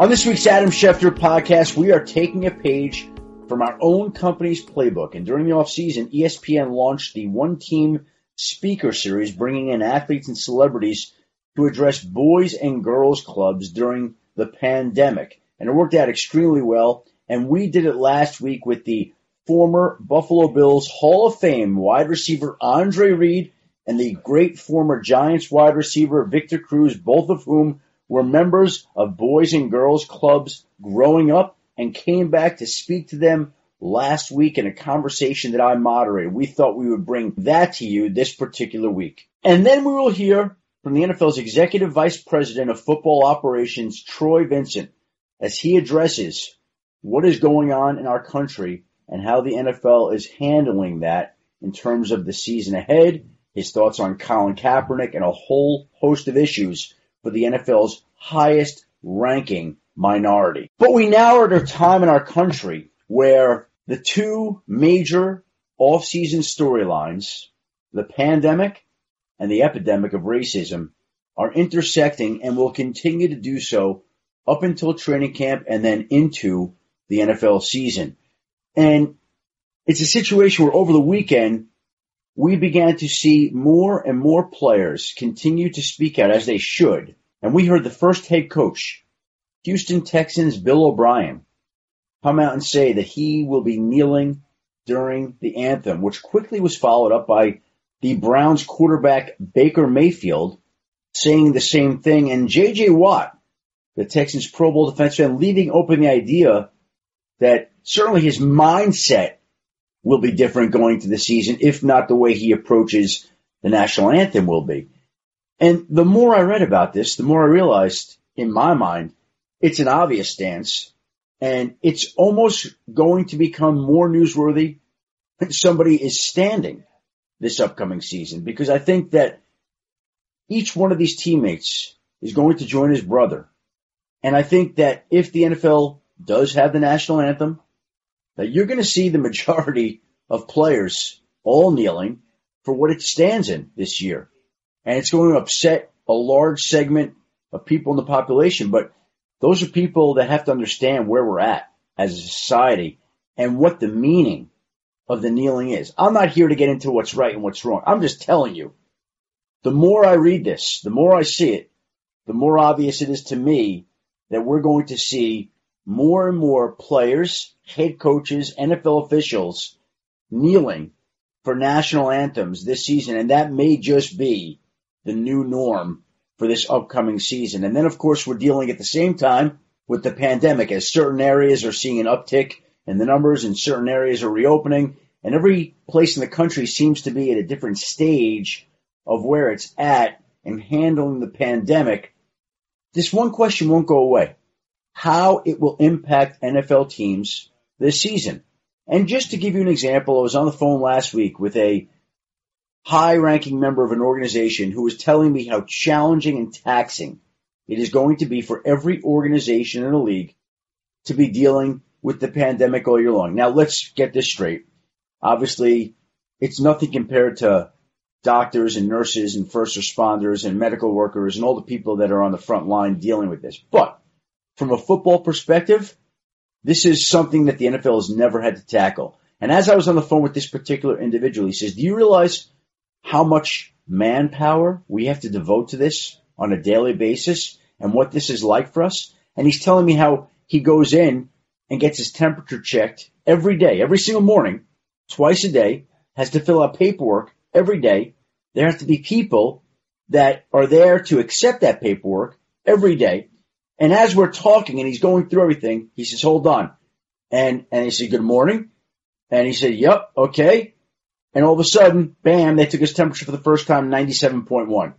On this week's Adam Schefter podcast, we are taking a page from our own company's playbook. And during the offseason, ESPN launched the one team speaker series, bringing in athletes and celebrities to address boys and girls clubs during the pandemic. And it worked out extremely well. And we did it last week with the former Buffalo Bills Hall of Fame wide receiver Andre Reed and the great former Giants wide receiver Victor Cruz, both of whom were members of boys and girls clubs growing up and came back to speak to them last week in a conversation that I moderated. We thought we would bring that to you this particular week. And then we will hear from the NFL's Executive Vice President of Football Operations, Troy Vincent, as he addresses what is going on in our country and how the NFL is handling that in terms of the season ahead, his thoughts on Colin Kaepernick, and a whole host of issues for the NFL's highest ranking minority. But we now are at a time in our country where the two major off-season storylines, the pandemic and the epidemic of racism, are intersecting and will continue to do so up until training camp and then into the NFL season. And it's a situation where over the weekend, we began to see more and more players continue to speak out as they should. And we heard the first head coach, Houston Texans Bill O'Brien, come out and say that he will be kneeling during the anthem, which quickly was followed up by the Browns quarterback Baker Mayfield saying the same thing. And JJ Watt, the Texans Pro Bowl defensive end, leaving open the idea that certainly his mindset will be different going to the season, if not the way he approaches the national anthem will be. And the more I read about this, the more I realized in my mind, it's an obvious stance and it's almost going to become more newsworthy when somebody is standing this upcoming season because I think that each one of these teammates is going to join his brother. And I think that if the NFL does have the national anthem, that you're going to see the majority of players all kneeling for what it stands in this year. And it's going to upset a large segment of people in the population, but those are people that have to understand where we're at as a society and what the meaning of the kneeling is. I'm not here to get into what's right and what's wrong. I'm just telling you. The more I read this, the more I see it, the more obvious it is to me that we're going to see more and more players, head coaches, NFL officials kneeling for national anthems this season. And that may just be the new norm for this upcoming season. And then, of course, we're dealing at the same time with the pandemic as certain areas are seeing an uptick in the numbers and certain areas are reopening. And every place in the country seems to be at a different stage of where it's at in handling the pandemic. This one question won't go away. How it will impact NFL teams this season. And just to give you an example, I was on the phone last week with a high ranking member of an organization who was telling me how challenging and taxing it is going to be for every organization in the league to be dealing with the pandemic all year long. Now let's get this straight. Obviously, it's nothing compared to doctors and nurses and first responders and medical workers and all the people that are on the front line dealing with this. But from a football perspective, this is something that the NFL has never had to tackle. And as I was on the phone with this particular individual, he says, do you realize how much manpower we have to devote to this on a daily basis and what this is like for us. And he's telling me how he goes in and gets his temperature checked every day, every single morning, twice a day, has to fill out paperwork every day. There have to be people that are there to accept that paperwork every day. And as we're talking and he's going through everything, he says, hold on. And, and he said, good morning. And he said, yep, okay. And all of a sudden, bam, they took his temperature for the first time, 97.1.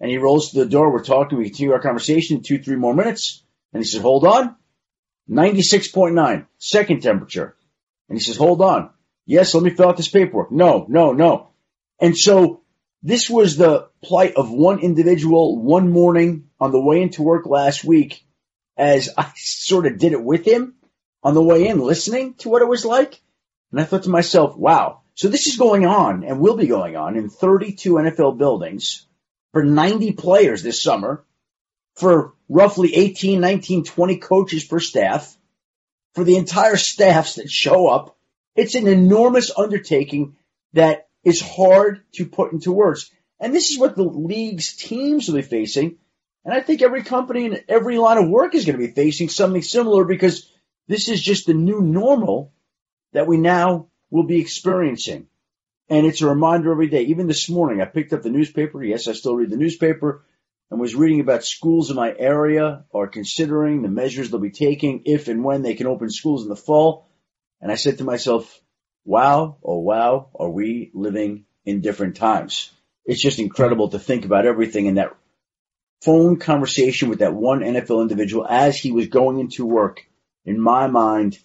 And he rolls to the door. We're talking. We continue our conversation. Two, three more minutes. And he says, hold on. 96.9. Second temperature. And he says, hold on. Yes, let me fill out this paperwork. No, no, no. And so this was the plight of one individual one morning on the way into work last week as I sort of did it with him on the way in, listening to what it was like. And I thought to myself, wow, so this is going on and will be going on in 32 NFL buildings for 90 players this summer for roughly 18, 19, 20 coaches per staff, for the entire staffs that show up. It's an enormous undertaking that is hard to put into words. And this is what the league's teams will be facing. And I think every company and every line of work is going to be facing something similar because this is just the new normal that we now will be experiencing. And it's a reminder every day. Even this morning, I picked up the newspaper. Yes, I still read the newspaper and was reading about schools in my area are considering the measures they'll be taking if and when they can open schools in the fall. And I said to myself, wow, oh wow, are we living in different times? It's just incredible to think about everything in that phone conversation with that one NFL individual as he was going into work, in my mind,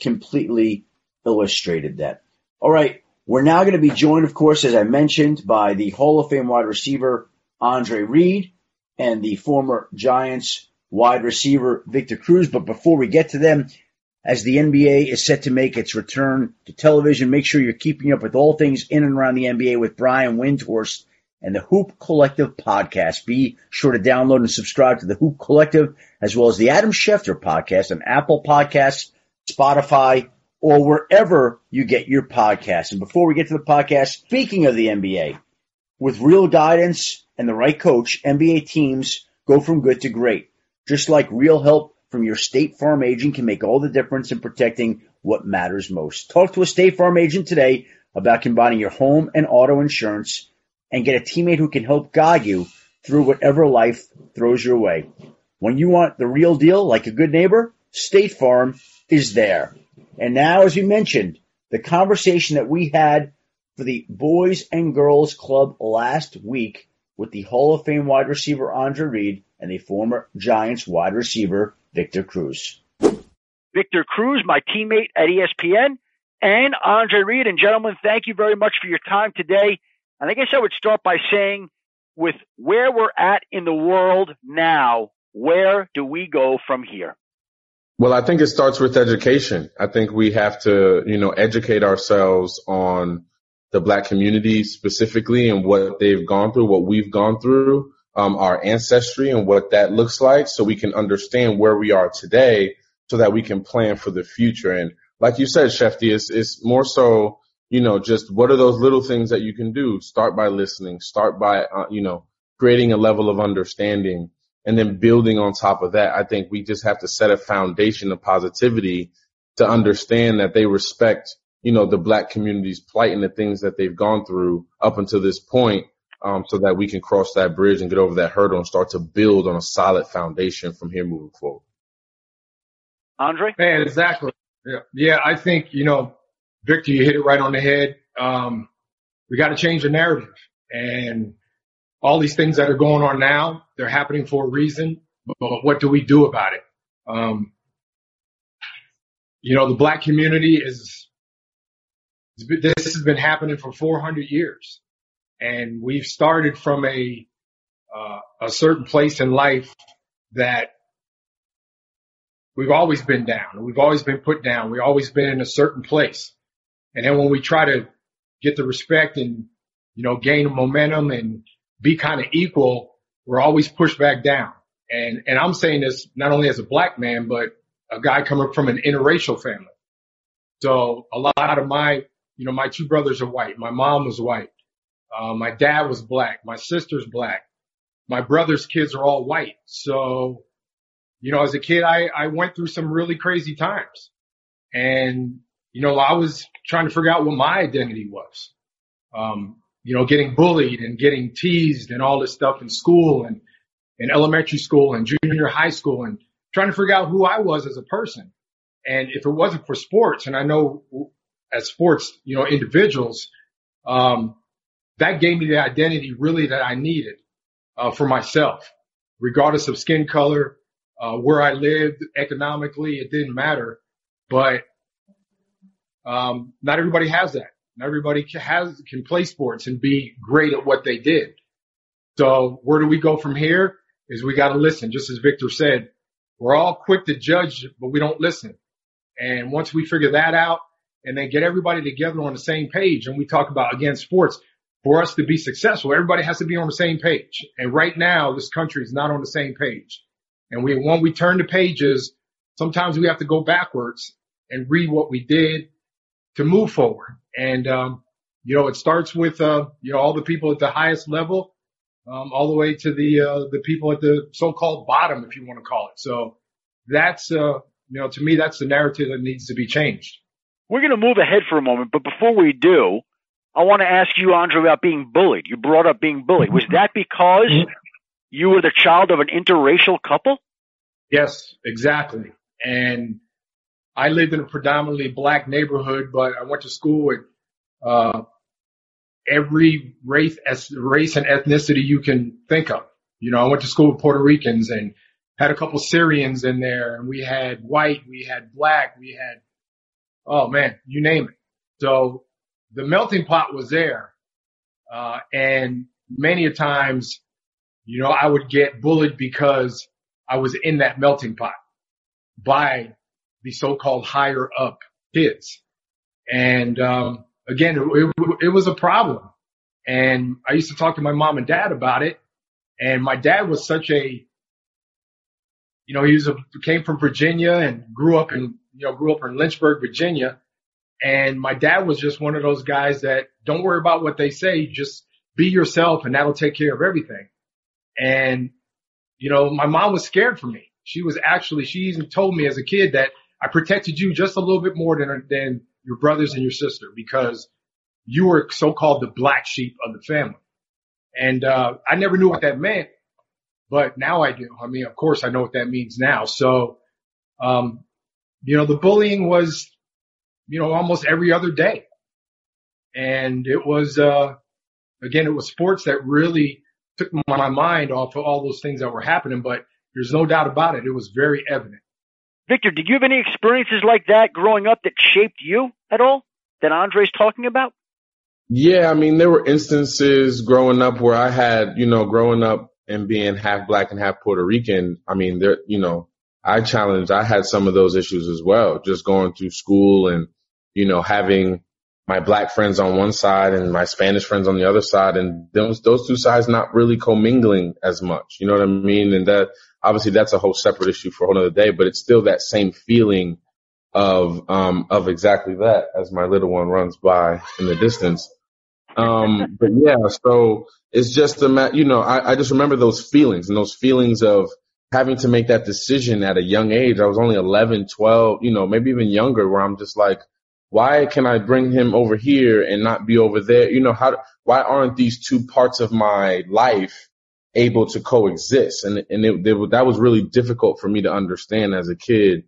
completely illustrated that. All right. We're now going to be joined, of course, as I mentioned, by the Hall of Fame wide receiver, Andre Reed and the former Giants wide receiver Victor Cruz. But before we get to them, as the NBA is set to make its return to television, make sure you're keeping up with all things in and around the NBA with Brian Windhorst and the Hoop Collective podcast. Be sure to download and subscribe to the Hoop Collective as well as the Adam Schefter podcast on Apple Podcasts, Spotify, or wherever you get your podcasts. And before we get to the podcast, speaking of the NBA, with real guidance and the right coach, NBA teams go from good to great. Just like real help from your State Farm agent can make all the difference in protecting what matters most. Talk to a State Farm agent today about combining your home and auto insurance and get a teammate who can help guide you through whatever life throws your way. When you want the real deal, like a good neighbor, State Farm is there. And now, as you mentioned, the conversation that we had for the Boys and Girls Club last week with the Hall of Fame wide receiver Andre Reed and the former Giants wide receiver Victor Cruz. Victor Cruz, my teammate at ESPN, and Andre Reed. And gentlemen, thank you very much for your time today. And I guess I would start by saying, with where we're at in the world now, where do we go from here? Well, I think it starts with education. I think we have to, you know, educate ourselves on the black community specifically and what they've gone through, what we've gone through, um, our ancestry and what that looks like so we can understand where we are today so that we can plan for the future. And like you said, Schefty, it's, it's more so, you know, just what are those little things that you can do? Start by listening, start by, uh, you know, creating a level of understanding and then building on top of that. I think we just have to set a foundation of positivity to understand that they respect you know, the black community's plight and the things that they've gone through up until this point, um, so that we can cross that bridge and get over that hurdle and start to build on a solid foundation from here moving forward. Andre? Man, exactly. Yeah. Yeah. I think, you know, Victor, you hit it right on the head. Um, we got to change the narrative and all these things that are going on now, they're happening for a reason, but what do we do about it? Um, you know, the black community is this has been happening for 400 years, and we've started from a uh, a certain place in life that we've always been down. We've always been put down. We've always been in a certain place, and then when we try to get the respect and you know gain momentum and be kind of equal, we're always pushed back down. And and I'm saying this not only as a black man, but a guy coming from an interracial family. So a lot of my you know, my two brothers are white. My mom was white. Uh, my dad was black. My sister's black. My brother's kids are all white. So, you know, as a kid, I, I went through some really crazy times and, you know, I was trying to figure out what my identity was. Um, you know, getting bullied and getting teased and all this stuff in school and in elementary school and junior high school and trying to figure out who I was as a person. And if it wasn't for sports, and I know as sports, you know, individuals, um, that gave me the identity really that I needed, uh, for myself, regardless of skin color, uh, where I lived economically, it didn't matter, but, um, not everybody has that. Everybody has, can play sports and be great at what they did. So where do we go from here is we got to listen. Just as Victor said, we're all quick to judge, but we don't listen. And once we figure that out, and then get everybody together on the same page. And we talk about again sports for us to be successful. Everybody has to be on the same page. And right now, this country is not on the same page. And we, when we turn the pages, sometimes we have to go backwards and read what we did to move forward. And, um, you know, it starts with, uh, you know, all the people at the highest level, um, all the way to the, uh, the people at the so-called bottom, if you want to call it. So that's, uh, you know, to me, that's the narrative that needs to be changed. We're going to move ahead for a moment, but before we do, I want to ask you, Andre, about being bullied. You brought up being bullied. Was that because you were the child of an interracial couple? Yes, exactly. And I lived in a predominantly black neighborhood, but I went to school with uh, every race, race and ethnicity you can think of. You know, I went to school with Puerto Ricans and had a couple Syrians in there, and we had white, we had black, we had, oh man, you name it. So the melting pot was there. Uh, and many a times, you know, I would get bullied because I was in that melting pot by the so-called higher up kids. And, um, again, it, it, was a problem. And I used to talk to my mom and dad about it. And my dad was such a, you know, he was a, came from Virginia and grew up in, you know, grew up in Lynchburg, Virginia. And my dad was just one of those guys that don't worry about what they say, just be yourself and that'll take care of everything. And, you know, my mom was scared for me. She was actually, she even told me as a kid that I protected you just a little bit more than, than your brothers and your sister because you were so-called the black sheep of the family. And, uh, I never knew what that meant, but now I do. I mean, of course I know what that means now. So, um, you know, the bullying was you know, almost every other day. And it was, uh, again, it was sports that really took my mind off of all those things that were happening, but there's no doubt about it. It was very evident. Victor, did you have any experiences like that growing up that shaped you at all that Andre's talking about? Yeah, I mean, there were instances growing up where I had, you know, growing up and being half black and half Puerto Rican. I mean, there, you know, I challenged, I had some of those issues as well, just going through school and, you know, having my black friends on one side and my Spanish friends on the other side and those, those two sides not really commingling as much. You know what I mean? And that obviously that's a whole separate issue for a whole other day, but it's still that same feeling of, um, of exactly that as my little one runs by in the distance. Um, but yeah, so it's just a, you know, I, I just remember those feelings and those feelings of, having to make that decision at a young age. I was only 11, 12, you know, maybe even younger where I'm just like, why can I bring him over here and not be over there? You know, how, why aren't these two parts of my life able to coexist? And, and it, it, that was really difficult for me to understand as a kid.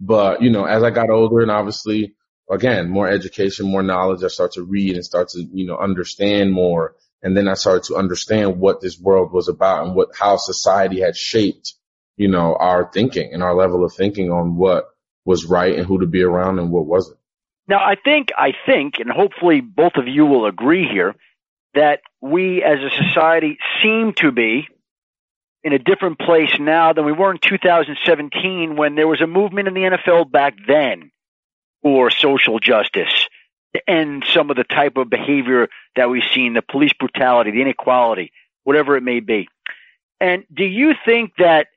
But, you know, as I got older and obviously, again, more education, more knowledge, I start to read and start to, you know, understand more. And then I started to understand what this world was about and what, how society had shaped you know, our thinking and our level of thinking on what was right and who to be around and what wasn't. Now, I think, I think, and hopefully both of you will agree here, that we as a society seem to be in a different place now than we were in 2017 when there was a movement in the NFL back then for social justice to end some of the type of behavior that we've seen, the police brutality, the inequality, whatever it may be. And do you think that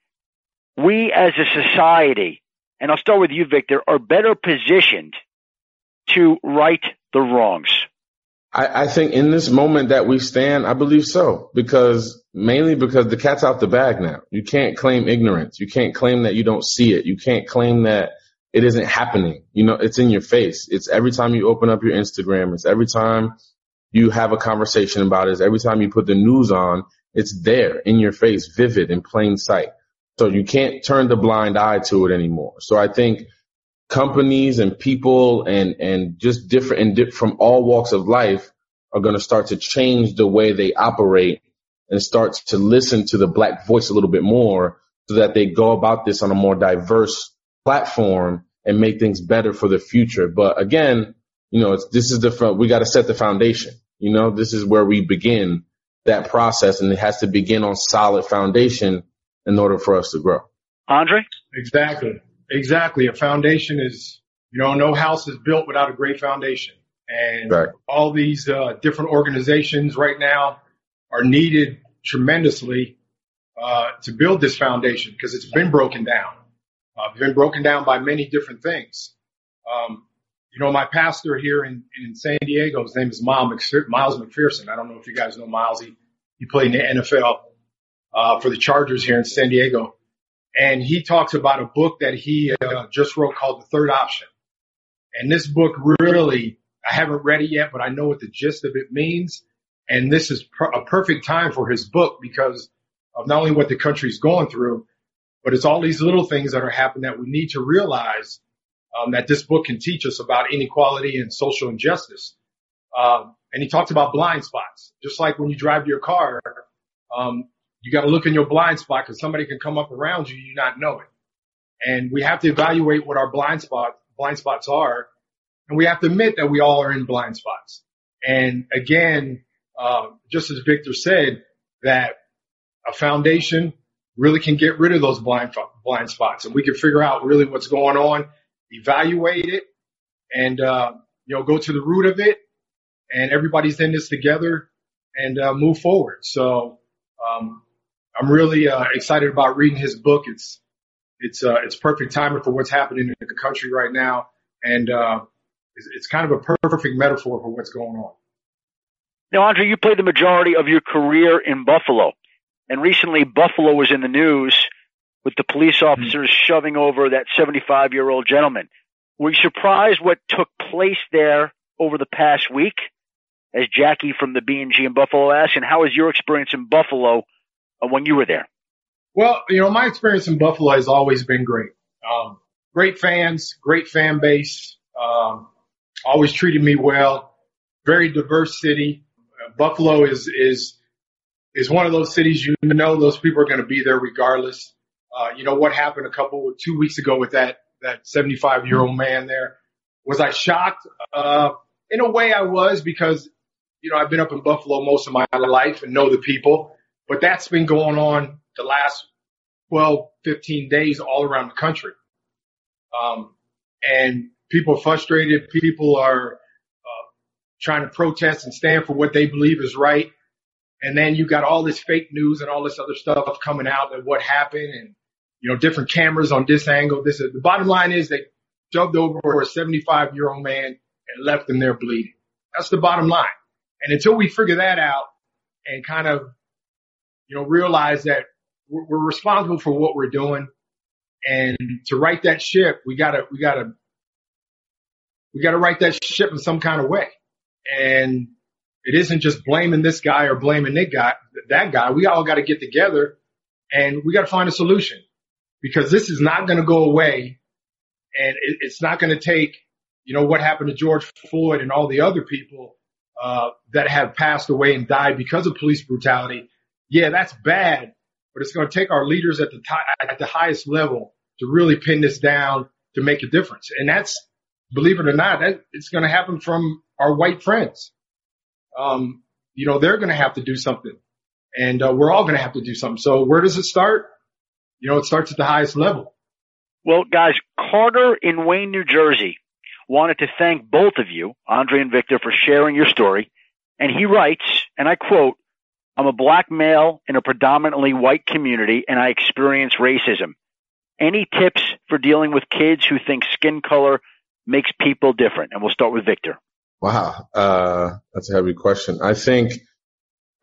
we as a society, and I'll start with you, Victor, are better positioned to right the wrongs? I, I, think in this moment that we stand, I believe so, because mainly because the cat's out the bag now. You can't claim ignorance. You can't claim that you don't see it. You can't claim that it isn't happening. You know, it's in your face. It's every time you open up your Instagram. It's every time you have a conversation about it. It's every time you put the news on. It's there in your face, vivid in plain sight. So you can't turn the blind eye to it anymore. So I think companies and people and, and just different and di- from all walks of life are going to start to change the way they operate and start to listen to the black voice a little bit more so that they go about this on a more diverse platform and make things better for the future. But again, you know, this is the, we got to set the foundation. You know, this is where we begin that process and it has to begin on solid foundation in order for us to grow. Andre? Exactly. Exactly. A foundation is, you know, no house is built without a great foundation. And right. all these uh, different organizations right now are needed tremendously uh, to build this foundation because it's been broken down. Uh, been broken down by many different things. Um, you know, my pastor here in, in San Diego, his name is Miles McPherson. I don't know if you guys know Miles. He, he played in the NFL uh, for the Chargers here in San Diego. And he talks about a book that he uh, just wrote called The Third Option. And this book really, I haven't read it yet, but I know what the gist of it means. And this is a perfect time for his book because of not only what the country's going through, but it's all these little things that are happening that we need to realize um, that this book can teach us about inequality and social injustice. Um, and he talks about blind spots, just like when you drive your car, um, you got to look in your blind spot because somebody can come up around you, you not know it. And we have to evaluate what our blind spot blind spots are, and we have to admit that we all are in blind spots. And again, uh, just as Victor said, that a foundation really can get rid of those blind blind spots, and we can figure out really what's going on, evaluate it, and uh, you know go to the root of it, and everybody's in this together and uh, move forward. So um, I'm really uh, excited about reading his book. It's it's uh, it's perfect timing for what's happening in the country right now, and uh, it's, it's kind of a perfect metaphor for what's going on. Now, Andre, you played the majority of your career in Buffalo, and recently Buffalo was in the news with the police officers mm-hmm. shoving over that 75 year old gentleman. Were you surprised what took place there over the past week? As Jackie from the B&G in Buffalo asked, and how was your experience in Buffalo when you were there? Well, you know, my experience in Buffalo has always been great. Um, great fans, great fan base, um, always treated me well. Very diverse city. Uh, Buffalo is is is one of those cities you know those people are going to be there regardless. Uh, you know what happened a couple two weeks ago with that that 75 year old man there. Was I shocked? Uh, in a way, I was because you know I've been up in Buffalo most of my life and know the people, but that's been going on the last 12, 15 days all around the country. Um, and people are frustrated. People are uh, trying to protest and stand for what they believe is right. And then you got all this fake news and all this other stuff coming out and what happened and, you know, different cameras on this angle. This is the bottom line is they shoved over a 75 year old man and left him there bleeding. That's the bottom line. And until we figure that out and kind of, you know, realize that we're, we're responsible for what we're doing. And to right that ship, we gotta, we gotta, we gotta right that ship in some kind of way. And it isn't just blaming this guy or blaming that guy, that guy. We all got to get together and we got to find a solution because this is not to go away and it, it's not to take, you know, what happened to George Floyd and all the other people, uh, that have passed away and died because of police brutality. Yeah, that's bad, but it's going to take our leaders at the t- at the highest level to really pin this down to make a difference. And that's, believe it or not, that, it's going to happen from our white friends. Um, you know, they're going to have to do something and uh, we're all going to have to do something. So where does it start? You know, it starts at the highest level. Well, guys, Carter in Wayne, New Jersey wanted to thank both of you, Andre and Victor, for sharing your story. And he writes, and I quote, I'm a black male in a predominantly white community and I experience racism. Any tips for dealing with kids who think skin color makes people different? And we'll start with Victor. Wow. Uh, that's a heavy question. I think,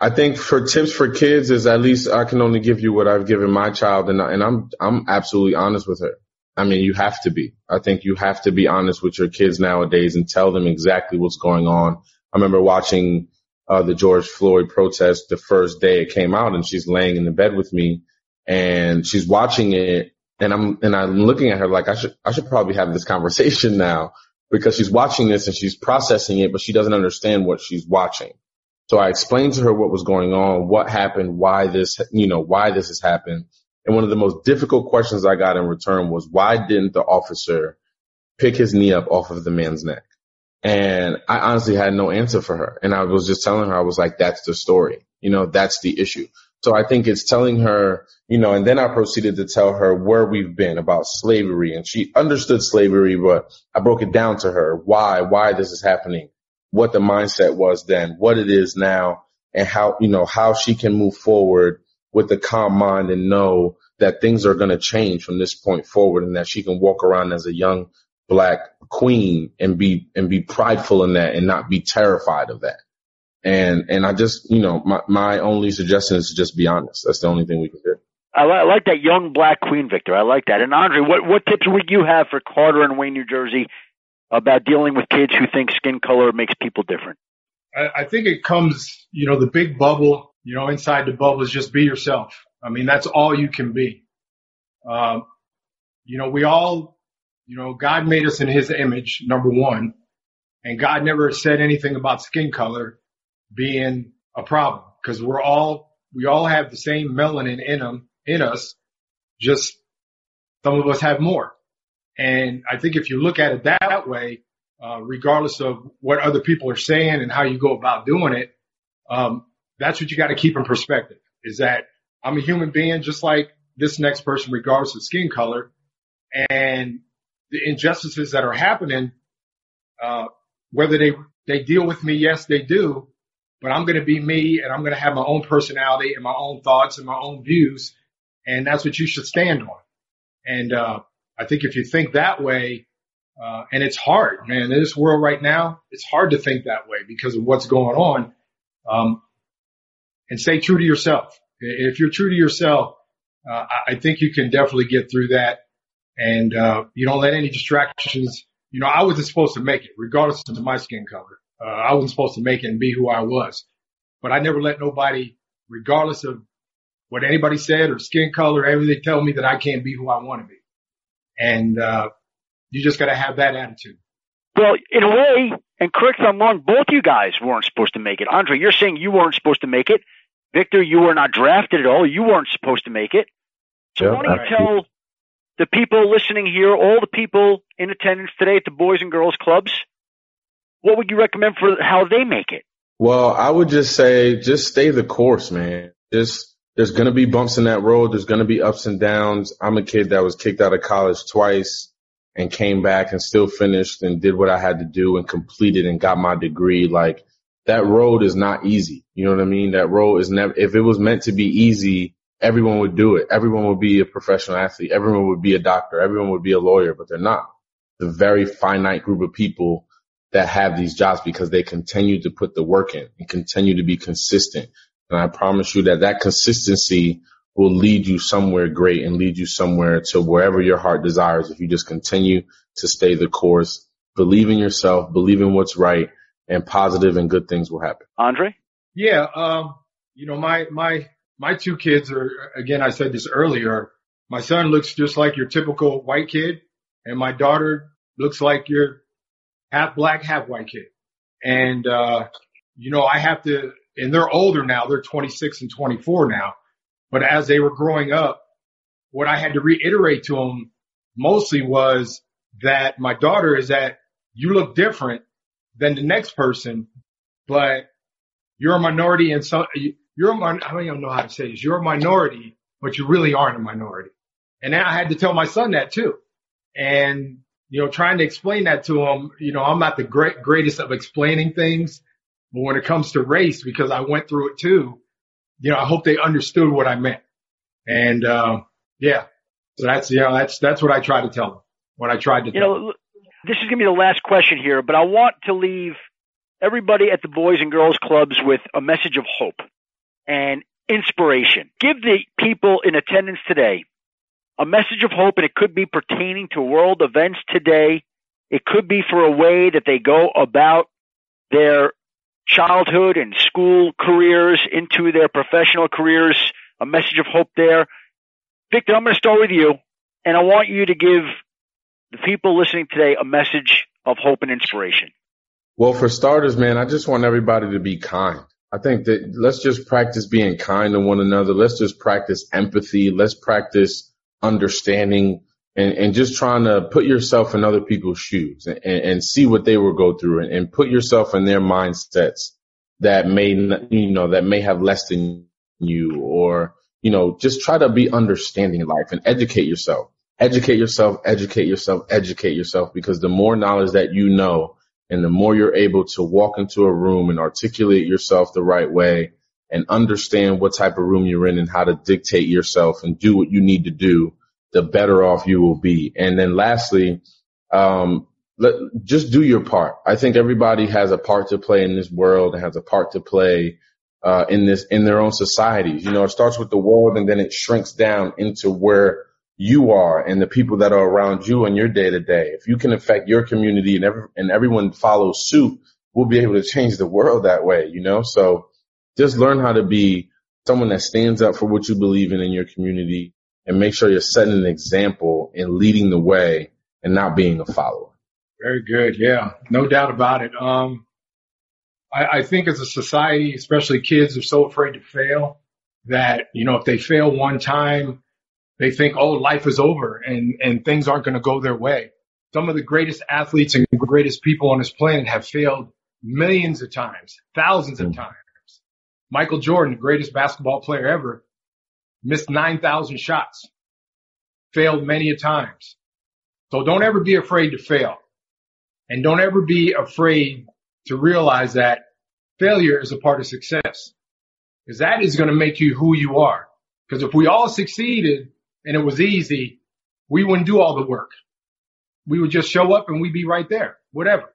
I think for tips for kids is at least I can only give you what I've given my child and, and I'm, I'm absolutely honest with her. I mean, you have to be. I think you have to be honest with your kids nowadays and tell them exactly what's going on. I remember watching uh, the George Floyd protest the first day it came out and she's laying in the bed with me and she's watching it and I'm, and I'm looking at her like I should, I should probably have this conversation now because she's watching this and she's processing it, but she doesn't understand what she's watching. So I explained to her what was going on, what happened, why this, you know, why this has happened. And one of the most difficult questions I got in return was why didn't the officer pick his knee up off of the man's neck? And I honestly had no answer for her. And I was just telling her, I was like, that's the story. You know, that's the issue. So I think it's telling her, you know, and then I proceeded to tell her where we've been about slavery and she understood slavery, but I broke it down to her why, why this is happening, what the mindset was then, what it is now and how, you know, how she can move forward with a calm mind and know that things are going to change from this point forward and that she can walk around as a young black queen and be, and be prideful in that and not be terrified of that. And, and I just, you know, my, my only suggestion is to just be honest. That's the only thing we can do. I, li- I like that young black queen, Victor. I like that. And Andre, what, what tips would you have for Carter and Wayne, New Jersey about dealing with kids who think skin color makes people different? I, I think it comes, you know, the big bubble, you know, inside the bubble is just be yourself. I mean, that's all you can be. Um, you know, we all, you know, God made us in his image, number one, and God never said anything about skin color being a problem because we're all, we all have the same melanin in them, in us, just some of us have more. And I think if you look at it that way, uh, regardless of what other people are saying and how you go about doing it, um, that's what you got to keep in perspective is that I'm a human being just like this next person, regardless of skin color and the injustices that are happening, uh, whether they, they deal with me, yes, they do, but I'm going to be me and I'm going to have my own personality and my own thoughts and my own views. And that's what you should stand on. And, uh, I think if you think that way, uh, and it's hard, man, in this world right now, it's hard to think that way because of what's going on. Um, and stay true to yourself. If you're true to yourself, uh, I think you can definitely get through that. And, uh, you don't let any distractions, you know, I wasn't supposed to make it regardless of my skin color. Uh, I wasn't supposed to make it and be who I was, but I never let nobody, regardless of what anybody said or skin color, everything tell me that I can't be who I want to be. And, uh, you just got to have that attitude. Well, in a way, and correct if I'm wrong, both you guys weren't supposed to make it. Andre, you're saying you weren't supposed to make it. Victor, you were not drafted at all. You weren't supposed to make it. So why don't you tell the people listening here, all the people in attendance today at the Boys and Girls Clubs, what would you recommend for how they make it? Well, I would just say, just stay the course, man. Just, there's to be bumps in that road. There's to be ups and downs. I'm a kid that was kicked out of college twice and came back and still finished and did what I had to do and completed and got my degree. Like that road is not easy. You know what I mean? That road is never, if it was meant to be easy, everyone would do it. Everyone would be a professional athlete. Everyone would be a doctor. Everyone would be a lawyer, but they're not. The very finite group of people that have these jobs because they continue to put the work in and continue to be consistent. And I promise you that that consistency will lead you somewhere great and lead you somewhere to wherever your heart desires if you just continue to stay the course, believe in yourself, believe in what's right, and positive and good things will happen. Andre? Yeah, um, you know, my my my two kids are again, I said this earlier. My son looks just like your typical white kid, and my daughter looks like your half black, half white kid. And uh, you know, I have to and they're older now, they're 26 and 24 now. But as they were growing up, what I had to reiterate to them mostly was that my daughter is that you look different than the next person, but you're a minority and so you're a I don't even know how to say this. You're a minority, but you really aren't a minority. And I had to tell my son that too. And, you know, trying to explain that to him, you know, I'm not the great, greatest of explaining things, but when it comes to race, because I went through it too, you know, I hope they understood what I meant. And, uh, yeah, so that's, you know, that's, that's what I try to tell them, what I tried to tell You know, this is going to be the last question here, but I want to leave everybody at the Boys and Girls Clubs with a message of hope and inspiration. Give the people in attendance today a message of hope, and it could be pertaining to world events today. It could be for a way that they go about their childhood and school careers into their professional careers, a message of hope there. Victor, I'm going to start with you, and I want you to give the people listening today a message of hope and inspiration. Well, for starters, man, I just want everybody to be kind. I think that let's just practice being kind to one another. Let's just practice empathy. Let's practice understanding and, and just trying to put yourself in other people's shoes and, and see what they will go through and, and put yourself in their mindsets that may, you know, that may have less than you or, you know, just try to be understanding in life and educate yourself. Educate yourself, educate yourself, educate yourself because the more knowledge that you know and the more you're able to walk into a room and articulate yourself the right way and understand what type of room you're in and how to dictate yourself and do what you need to do, the better off you will be. And then lastly, um, let, just do your part. I think everybody has a part to play in this world and has a part to play uh, in this in their own societies. You know, it starts with the world and then it shrinks down into where you are and the people that are around you in your day to day. If you can affect your community and every, and everyone follows suit, we'll be able to change the world that way. You know, so just learn how to be someone that stands up for what you believe in in your community and make sure you're setting an example and leading the way and not being a follower. Very good. Yeah, no doubt about it. Um, I, I think as a society, especially kids are so afraid to fail that, you know, if they fail one time, they think, oh, life is over and, and things aren't going to go their way. Some of the greatest athletes and greatest people on this planet have failed millions of times, thousands of mm. times. Michael Jordan, the greatest basketball player ever, missed 9,000 shots, failed many a times. So don't ever be afraid to fail. And don't ever be afraid to realize that failure is a part of success. Because that is going to make you who you are. Because if we all succeeded and it was easy, we wouldn't do all the work. We would just show up and we'd be right there, whatever.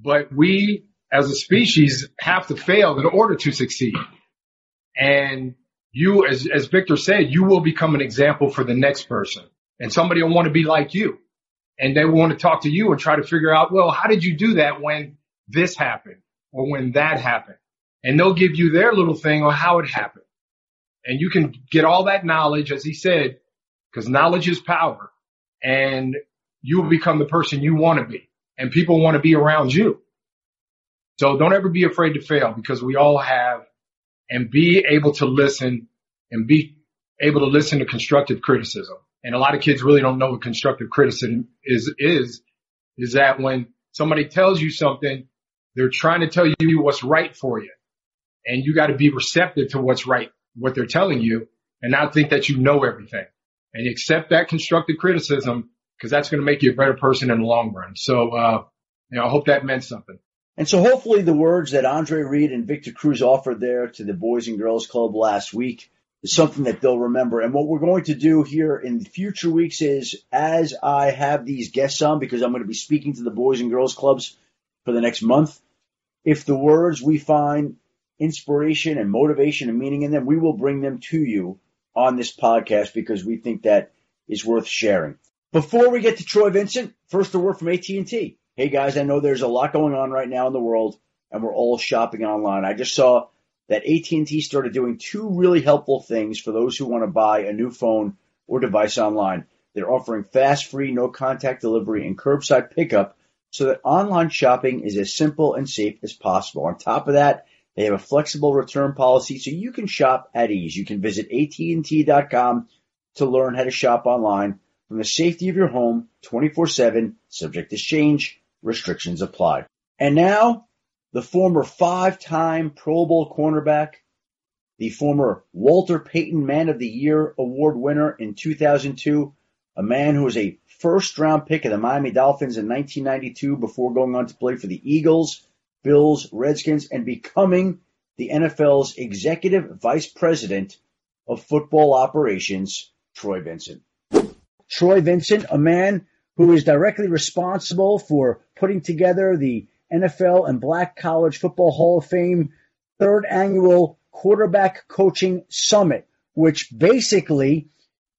But we as a species have to fail in order to succeed. And you, as, as Victor said, you will become an example for the next person and somebody will want to be like you and they will want to talk to you and try to figure out, well, how did you do that when this happened or when that happened? And they'll give you their little thing on how it happened. And you can get all that knowledge, as he said, because knowledge is power and you will become the person you want to be and people want to be around you. So don't ever be afraid to fail because we all have and be able to listen and be able to listen to constructive criticism. And a lot of kids really don't know what constructive criticism is, is, is that when somebody tells you something, they're trying to tell you what's right for you. And you got to be receptive to what's right, what they're telling you and not think that you know everything and accept that constructive criticism because that's going to make you a better person in the long run. So, uh, you know, I hope that meant something. And so hopefully the words that Andre Reed and Victor Cruz offered there to the Boys and Girls Club last week is something that they'll remember. And what we're going to do here in future weeks is as I have these guests on, because I'm going to be speaking to the Boys and Girls Clubs for the next month, if the words we find inspiration and motivation and meaning in them, we will bring them to you on this podcast because we think that is worth sharing. Before we get to Troy Vincent, first a word from AT&T. Hey guys, I know there's a lot going on right now in the world and we're all shopping online. I just saw that AT&T started doing two really helpful things for those who want to buy a new phone or device online. They're offering fast, free, no contact delivery and curbside pickup so that online shopping is as simple and safe as possible. On top of that, they have a flexible return policy so you can shop at ease. You can visit AT&T.com to learn how to shop online from the safety of your home 24-7, subject to change restrictions apply. And now, the former five-time Pro Bowl cornerback, the former Walter Payton Man of the Year award winner in 2002, a man who was a first round pick of the Miami Dolphins in 1992 before going on to play for the Eagles, Bills, Redskins, and becoming the NFL's executive vice president of football operations, Troy Vincent. Troy Vincent, a man who is directly responsible for putting together the NFL and Black College Football Hall of Fame third annual quarterback coaching summit, which basically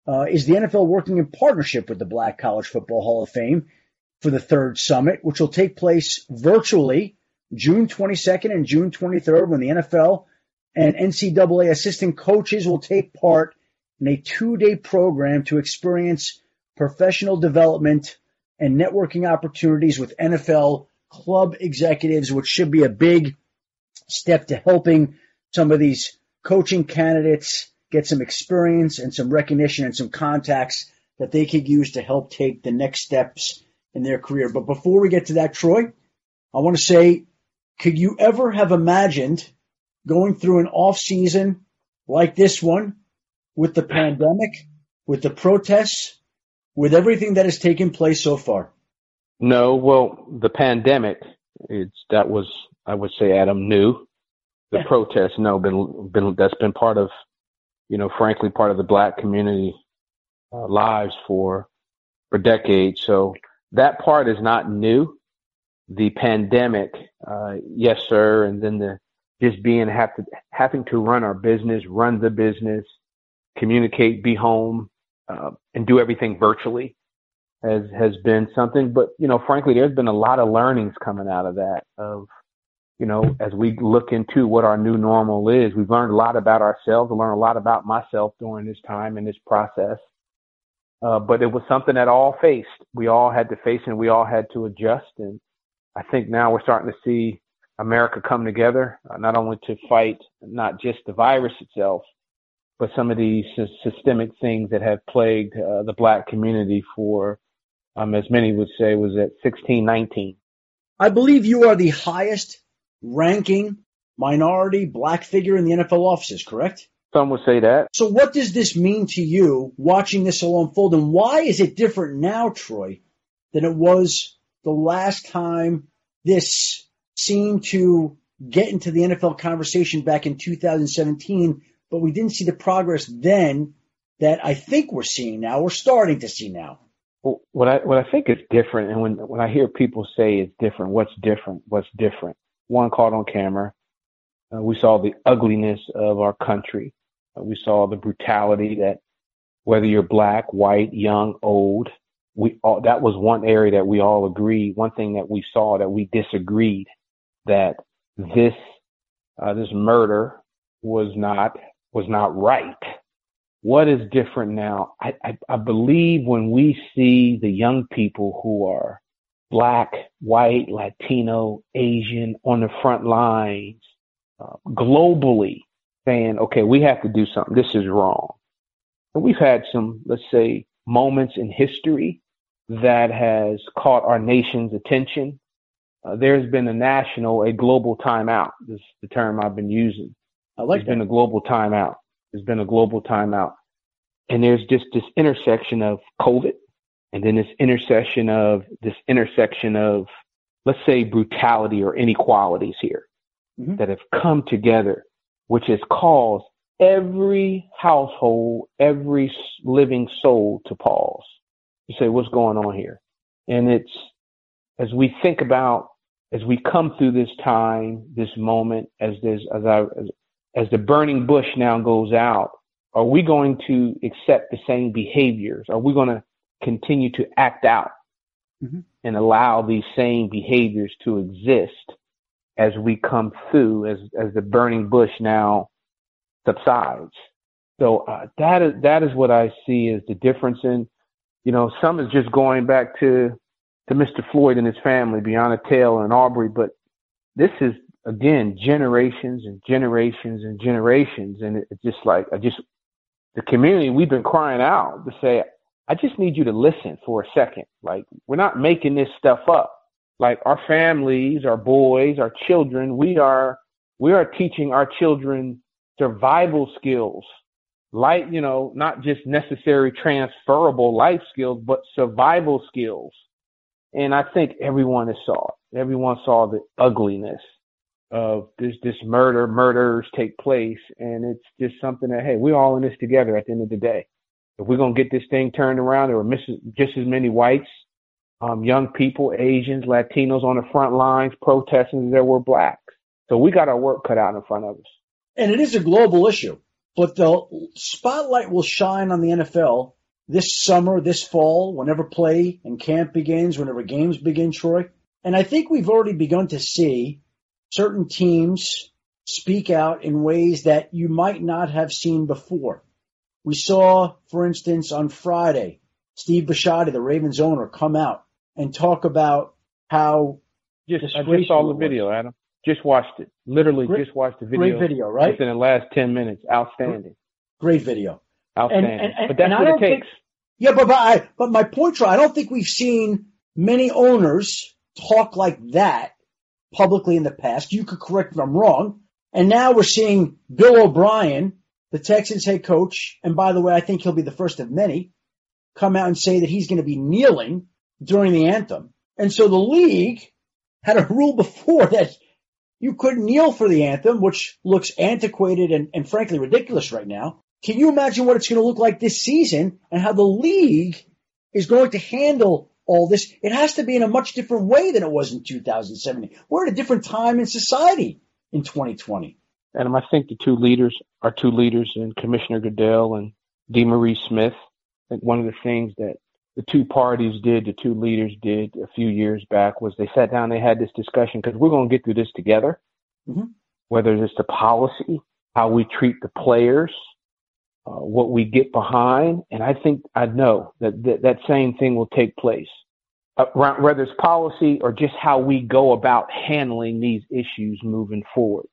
uh, is the NFL working in partnership with the Black College Football Hall of Fame for the third summit, which will take place virtually June 22nd and June 23rd when the NFL and NCAA assistant coaches will take part in a two day program to experience professional development and networking opportunities with NFL club executives, which should be a big step to helping some of these coaching candidates get some experience and some recognition and some contacts that they could use to help take the next steps in their career. But before we get to that, Troy, I want to say, could you ever have imagined going through an off season like this one with the pandemic, with the protests, with everything that has taken place so far? No, well, the pandemic, it's, that was, I would say, Adam, knew the Yeah. protests. No, been been that's been part of, you know, frankly, part of the black community uh, lives for for decades. So that part is not new. The pandemic, uh, yes, sir, and then the just being have to having to run our business, run the business, communicate, be home, uh, and do everything virtually has has been something. But you know, frankly, there's been a lot of learnings coming out of that. Of you know, as we look into what our new normal is, we've learned a lot about ourselves. I learned a lot about myself during this time and this process. Uh, but it was something that all faced. We all had to face and we all had to adjust. And I think now we're starting to see America come together, uh, not only to fight not just the virus itself, but some of these sy- systemic things that have plagued uh, the black community for, um, as many would say, was at 1619. I believe you are the highest ranking minority black figure in the NFL offices, correct? Some would say that. So what does this mean to you watching this all unfold and why is it different now, Troy, than it was the last time this seemed to get into the NFL conversation back in 2017, but we didn't see the progress then that I think we're seeing now. We're starting to see now. Well, What I what I think is different, and when when I hear people say it's different, what's different? What's different? One caught on camera. Uh, we saw the ugliness of our country. Uh, we saw the brutality that whether you're black, white, young, old, we all that was one area that we all agreed. One thing that we saw that we disagreed that this uh, this murder was not was not right. What is different now? I, I, I believe when we see the young people who are black, white, Latino, Asian on the front lines uh, globally saying, okay, we have to do something. This is wrong. And we've had some, let's say, moments in history that has caught our nation's attention. Uh, there's been a national, a global timeout. This is the term I've been using. I like There's that. been a global timeout. There's been a global timeout. And there's just this intersection of COVID and then this intersection of this intersection of, let's say, brutality or inequalities here Mhm. that have come together, which has caused every household, every living soul to pause. You say, what's going on here? And it's, as we think about, as we come through this time, this moment, as this, as I, as, as the burning bush now goes out, are we going to accept the same behaviors? Are we going to continue to act out Mhm. and allow these same behaviors to exist as we come through, as as the burning bush now subsides? So uh, that is that is what I see as the difference in, you know, some is just going back to to Mr. Floyd and his family, Breonna Taylor and Arbery, but this is again generations and generations and generations, and it, it's just like I just the community we've been crying out to say, I just need you to listen for a second. Like we're not making this stuff up. Like our families, our boys, our children, we are we are teaching our children survival skills. Like, you know, not just necessary transferable life skills, but survival skills. And I think everyone saw it. Everyone saw the ugliness of this this murder, murders take place, and it's just something that hey, we're all in this together at the end of the day. If we're gonna get this thing turned around, there were just as many whites, um, young people, Asians, Latinos on the front lines protesting there were blacks. So we got our work cut out in front of us. And it is a global issue, but the spotlight will shine on the NFL this summer, this fall, whenever play and camp begins, whenever games begin, Troy. And I think we've already begun to see certain teams speak out in ways that you might not have seen before. We saw, for instance, on Friday, Steve Bisciotti, the Ravens owner, come out and talk about how Just I just saw the video, Adam. Just watched it. Literally Great- just watched the video. great video, right? Within the last ten minutes. Outstanding. Great video. Outstanding. and- and- but that's and what it don't think- takes. Yeah, but but, I, but my point, Troy, I don't think we've seen many owners talk like that publicly in the past. You could correct me if I'm wrong. And now we're seeing Bill O'Brien, the Texans head coach, and by the way, I think he'll be the first of many, come out and say that he's going to be kneeling during the anthem. And so the league had a rule before that you couldn't kneel for the anthem, which looks antiquated and, and frankly ridiculous right now. Can you imagine what it's going to look like this season and how the league is going to handle all this? It has to be in a much different way than it was in 2017. We're at a different time in society in 2020. Adam, I think the two leaders are two leaders in Commissioner Goodell and DeMaurice Smith. I think one of the things that the two parties did, the two leaders did a few years back was they sat down, they had this discussion because we're going to get through this together. Mm-hmm. Whether it's the policy, how we treat the players, uh, what we get behind, and I think I know that that, that same thing will take place. Uh, whether it's policy or just how we go about handling these issues moving forward.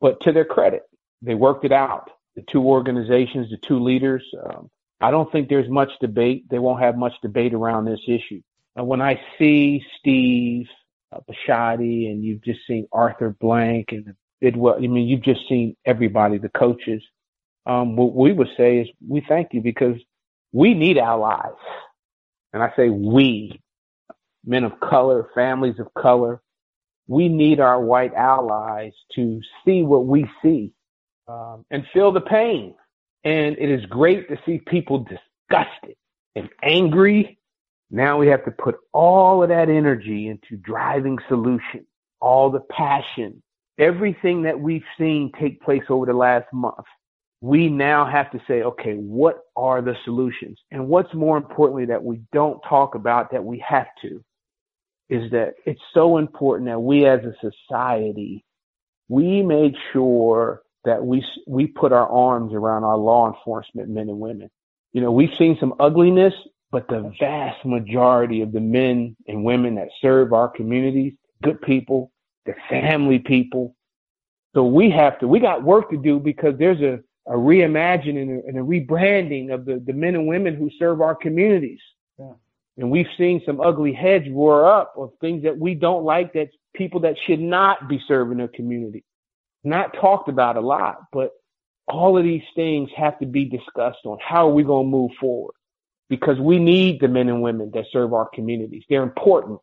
But to their credit, they worked it out. The two organizations, the two leaders, um, I don't think there's much debate. They won't have much debate around this issue. And when I see Steve uh, Bisciotti and you've just seen Arthur Blank and Bidwell, I mean, you've just seen everybody, the coaches. Um, what we would say is we thank you because we need allies. And I say we, men of color, families of color, we need our white allies to see what we see um, and feel the pain and it is great to see people disgusted and angry. Now we have to put all of that energy into driving solutions, all the passion, everything that we've seen take place over the last month. We now have to say, okay, what are the solutions? And what's more importantly that we don't talk about that we have to is that it's so important that we as a society, we make sure that we we put our arms around our law enforcement men and women. You know, we've seen some ugliness, but the vast majority of the men and women that serve our communities, good people, they're family people. So we have to, we got work to do because there's a, a reimagining and a, rebranding of the, the men and women who serve our communities. Yeah. And we've seen some ugly heads roar up of things that we don't like that people that should not be serving their community not talked about a lot, but all of these things have to be discussed on how are we going to move forward because we need the men and women that serve our communities. They're important.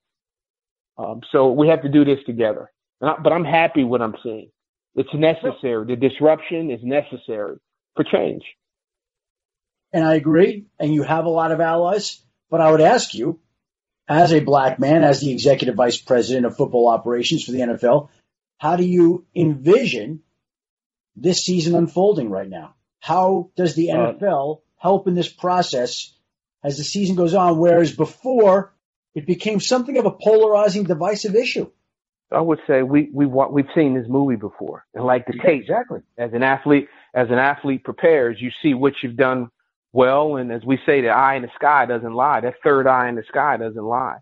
Um, so we have to do this together. But I'm happy what I'm seeing. It's necessary. The disruption is necessary for change. And I agree. And you have a lot of allies. But I would ask you, as a black man, as the executive vice president of football operations for the NFL, how do you envision this season unfolding right now? How does the uh, NFL help in this process as the season goes on? Whereas before, it became something of a polarizing, divisive issue. I would say we we we've seen this movie before, and like the tape, exactly. As an athlete, as an athlete prepares, you see what you've done well, and as we say, the eye in the sky doesn't lie. That third eye in the sky doesn't lie.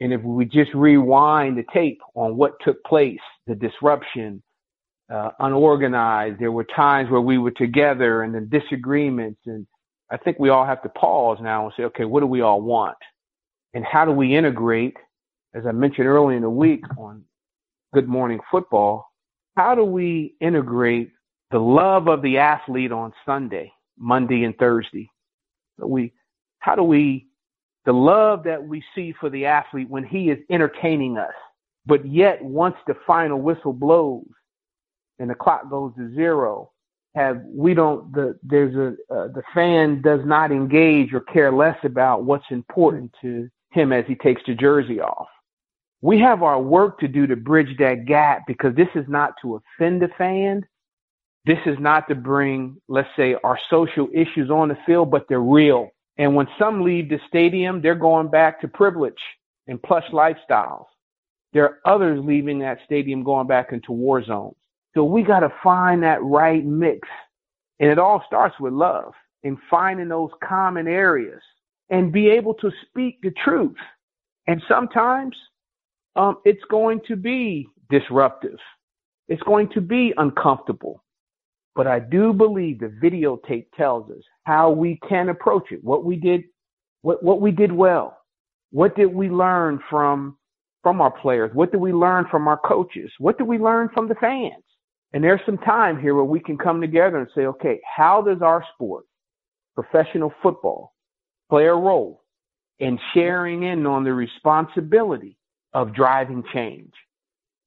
And if we just rewind the tape on what took place, the disruption, uh, unorganized, there were times where we were together and then disagreements. And I think we all have to pause now and say, okay, what do we all want? And how do we integrate, as I mentioned earlier in the week on Good Morning Football, how do we integrate the love of the athlete on Sunday, Monday and Thursday? We, how do we the love that we see for the athlete when he is entertaining us. But yet, once the final whistle blows and the clock goes to zero, have we don't the there's a uh, the fan does not engage or care less about what's important to him as he takes the jersey off. We have our work to do to bridge that gap because this is not to offend the fan. This is not to bring, let's say, our social issues on the field, but they're real. And when some leave the stadium, they're going back to privilege and plush lifestyles. There are others leaving that stadium going back into war zones. So we got to find that right mix. And it all starts with love and finding those common areas and be able to speak the truth. And sometimes um, it's going to be disruptive. It's going to be uncomfortable. But I do believe the videotape tells us how we can approach it, what we did, what, what we did well. What did we learn from, from our players? What did we learn from our coaches? What did we learn from the fans? And there's some time here where we can come together and say, okay, how does our sport, professional football, play a role in sharing in on the responsibility of driving change?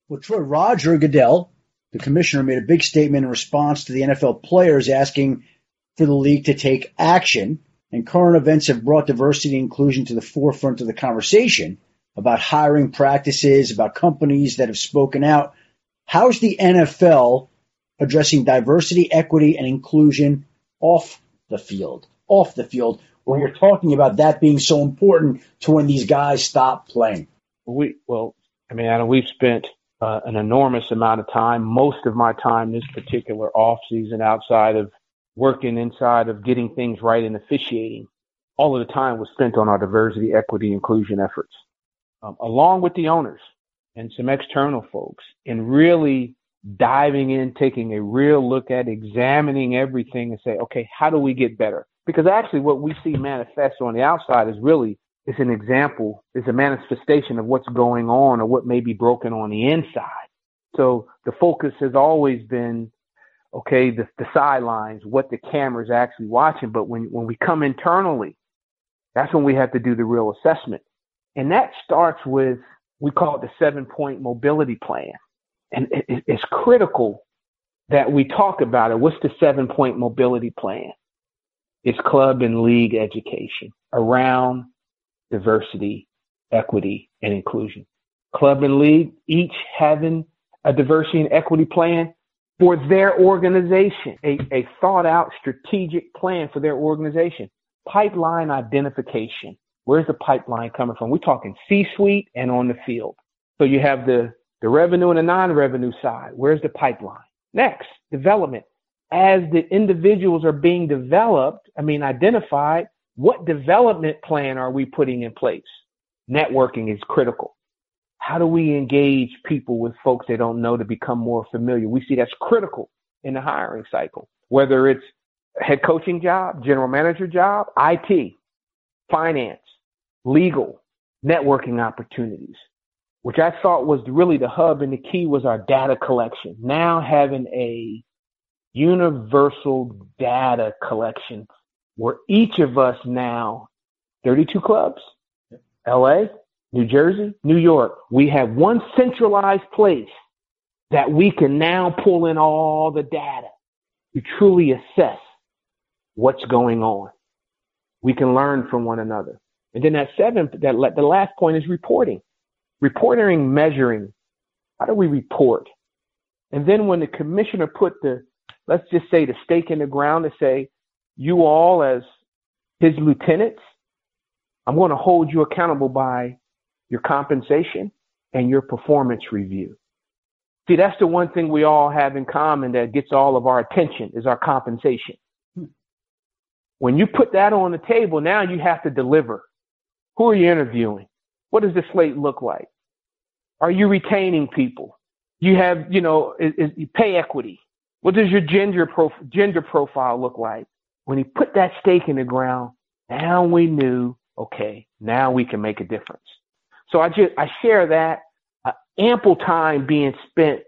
Well, Troy Roger Goodell, the commissioner, made a big statement in response to the NFL players asking for the league to take action. And current events have brought diversity and inclusion to the forefront of the conversation about hiring practices, about companies that have spoken out. How's the NFL addressing diversity, equity, and inclusion off the field? Off the field, where you're talking about that being so important to when these guys stop playing. We well, I mean, Adam, we've spent uh, an enormous amount of time, most of my time this particular off season, outside of working inside of getting things right and officiating. All of the time was spent on our diversity, equity, inclusion efforts, um, along with the owners and some external folks, and really diving in, taking a real look at examining everything and say, okay, how do we get better? Because actually what we see manifest on the outside is really is an example, is a manifestation of what's going on or what may be broken on the inside. So the focus has always been, okay, the, the sidelines, what the camera's actually watching. But when, when we come internally, that's when we have to do the real assessment. And that starts with, we call it the seven point mobility plan and it's critical that we talk about it. What's the seven point mobility plan? It's club and league education around diversity, equity, and inclusion. Club and league each having a diversity and equity plan for their organization, a, a thought out strategic plan for their organization. Pipeline identification. Where's the pipeline coming from? We're talking C suite and on the field. So you have the the revenue and the non-revenue side. Where's the pipeline? Next, development. As the individuals are being developed, I mean, identified, what development plan are we putting in place? Networking is critical. How do we engage people with folks they don't know to become more familiar? We see that's critical in the hiring cycle, whether it's head coaching job, general manager job, IT, finance, legal, networking opportunities which I thought was really the hub and the key was our data collection. Now having a universal data collection where each of us now, 32 clubs, LA, New Jersey, New York, we have one centralized place that we can now pull in all the data to truly assess what's going on. We can learn from one another. And then that seventh, that the last point is reporting. Reporting, measuring. How do we report? And then when the commissioner put the, let's just say the stake in the ground to say, you all as his lieutenants, I'm going to hold you accountable by your compensation and your performance review. See, that's the one thing we all have in common that gets all of our attention is our compensation. Hmm. When you put that on the table, now you have to deliver. Who are you interviewing? What does the slate look like? Are you retaining people? You have, you know, is, is pay equity. What does your gender prof- gender profile look like? When he put that stake in the ground, now we knew, okay, now we can make a difference. So I just I share that uh, ample time being spent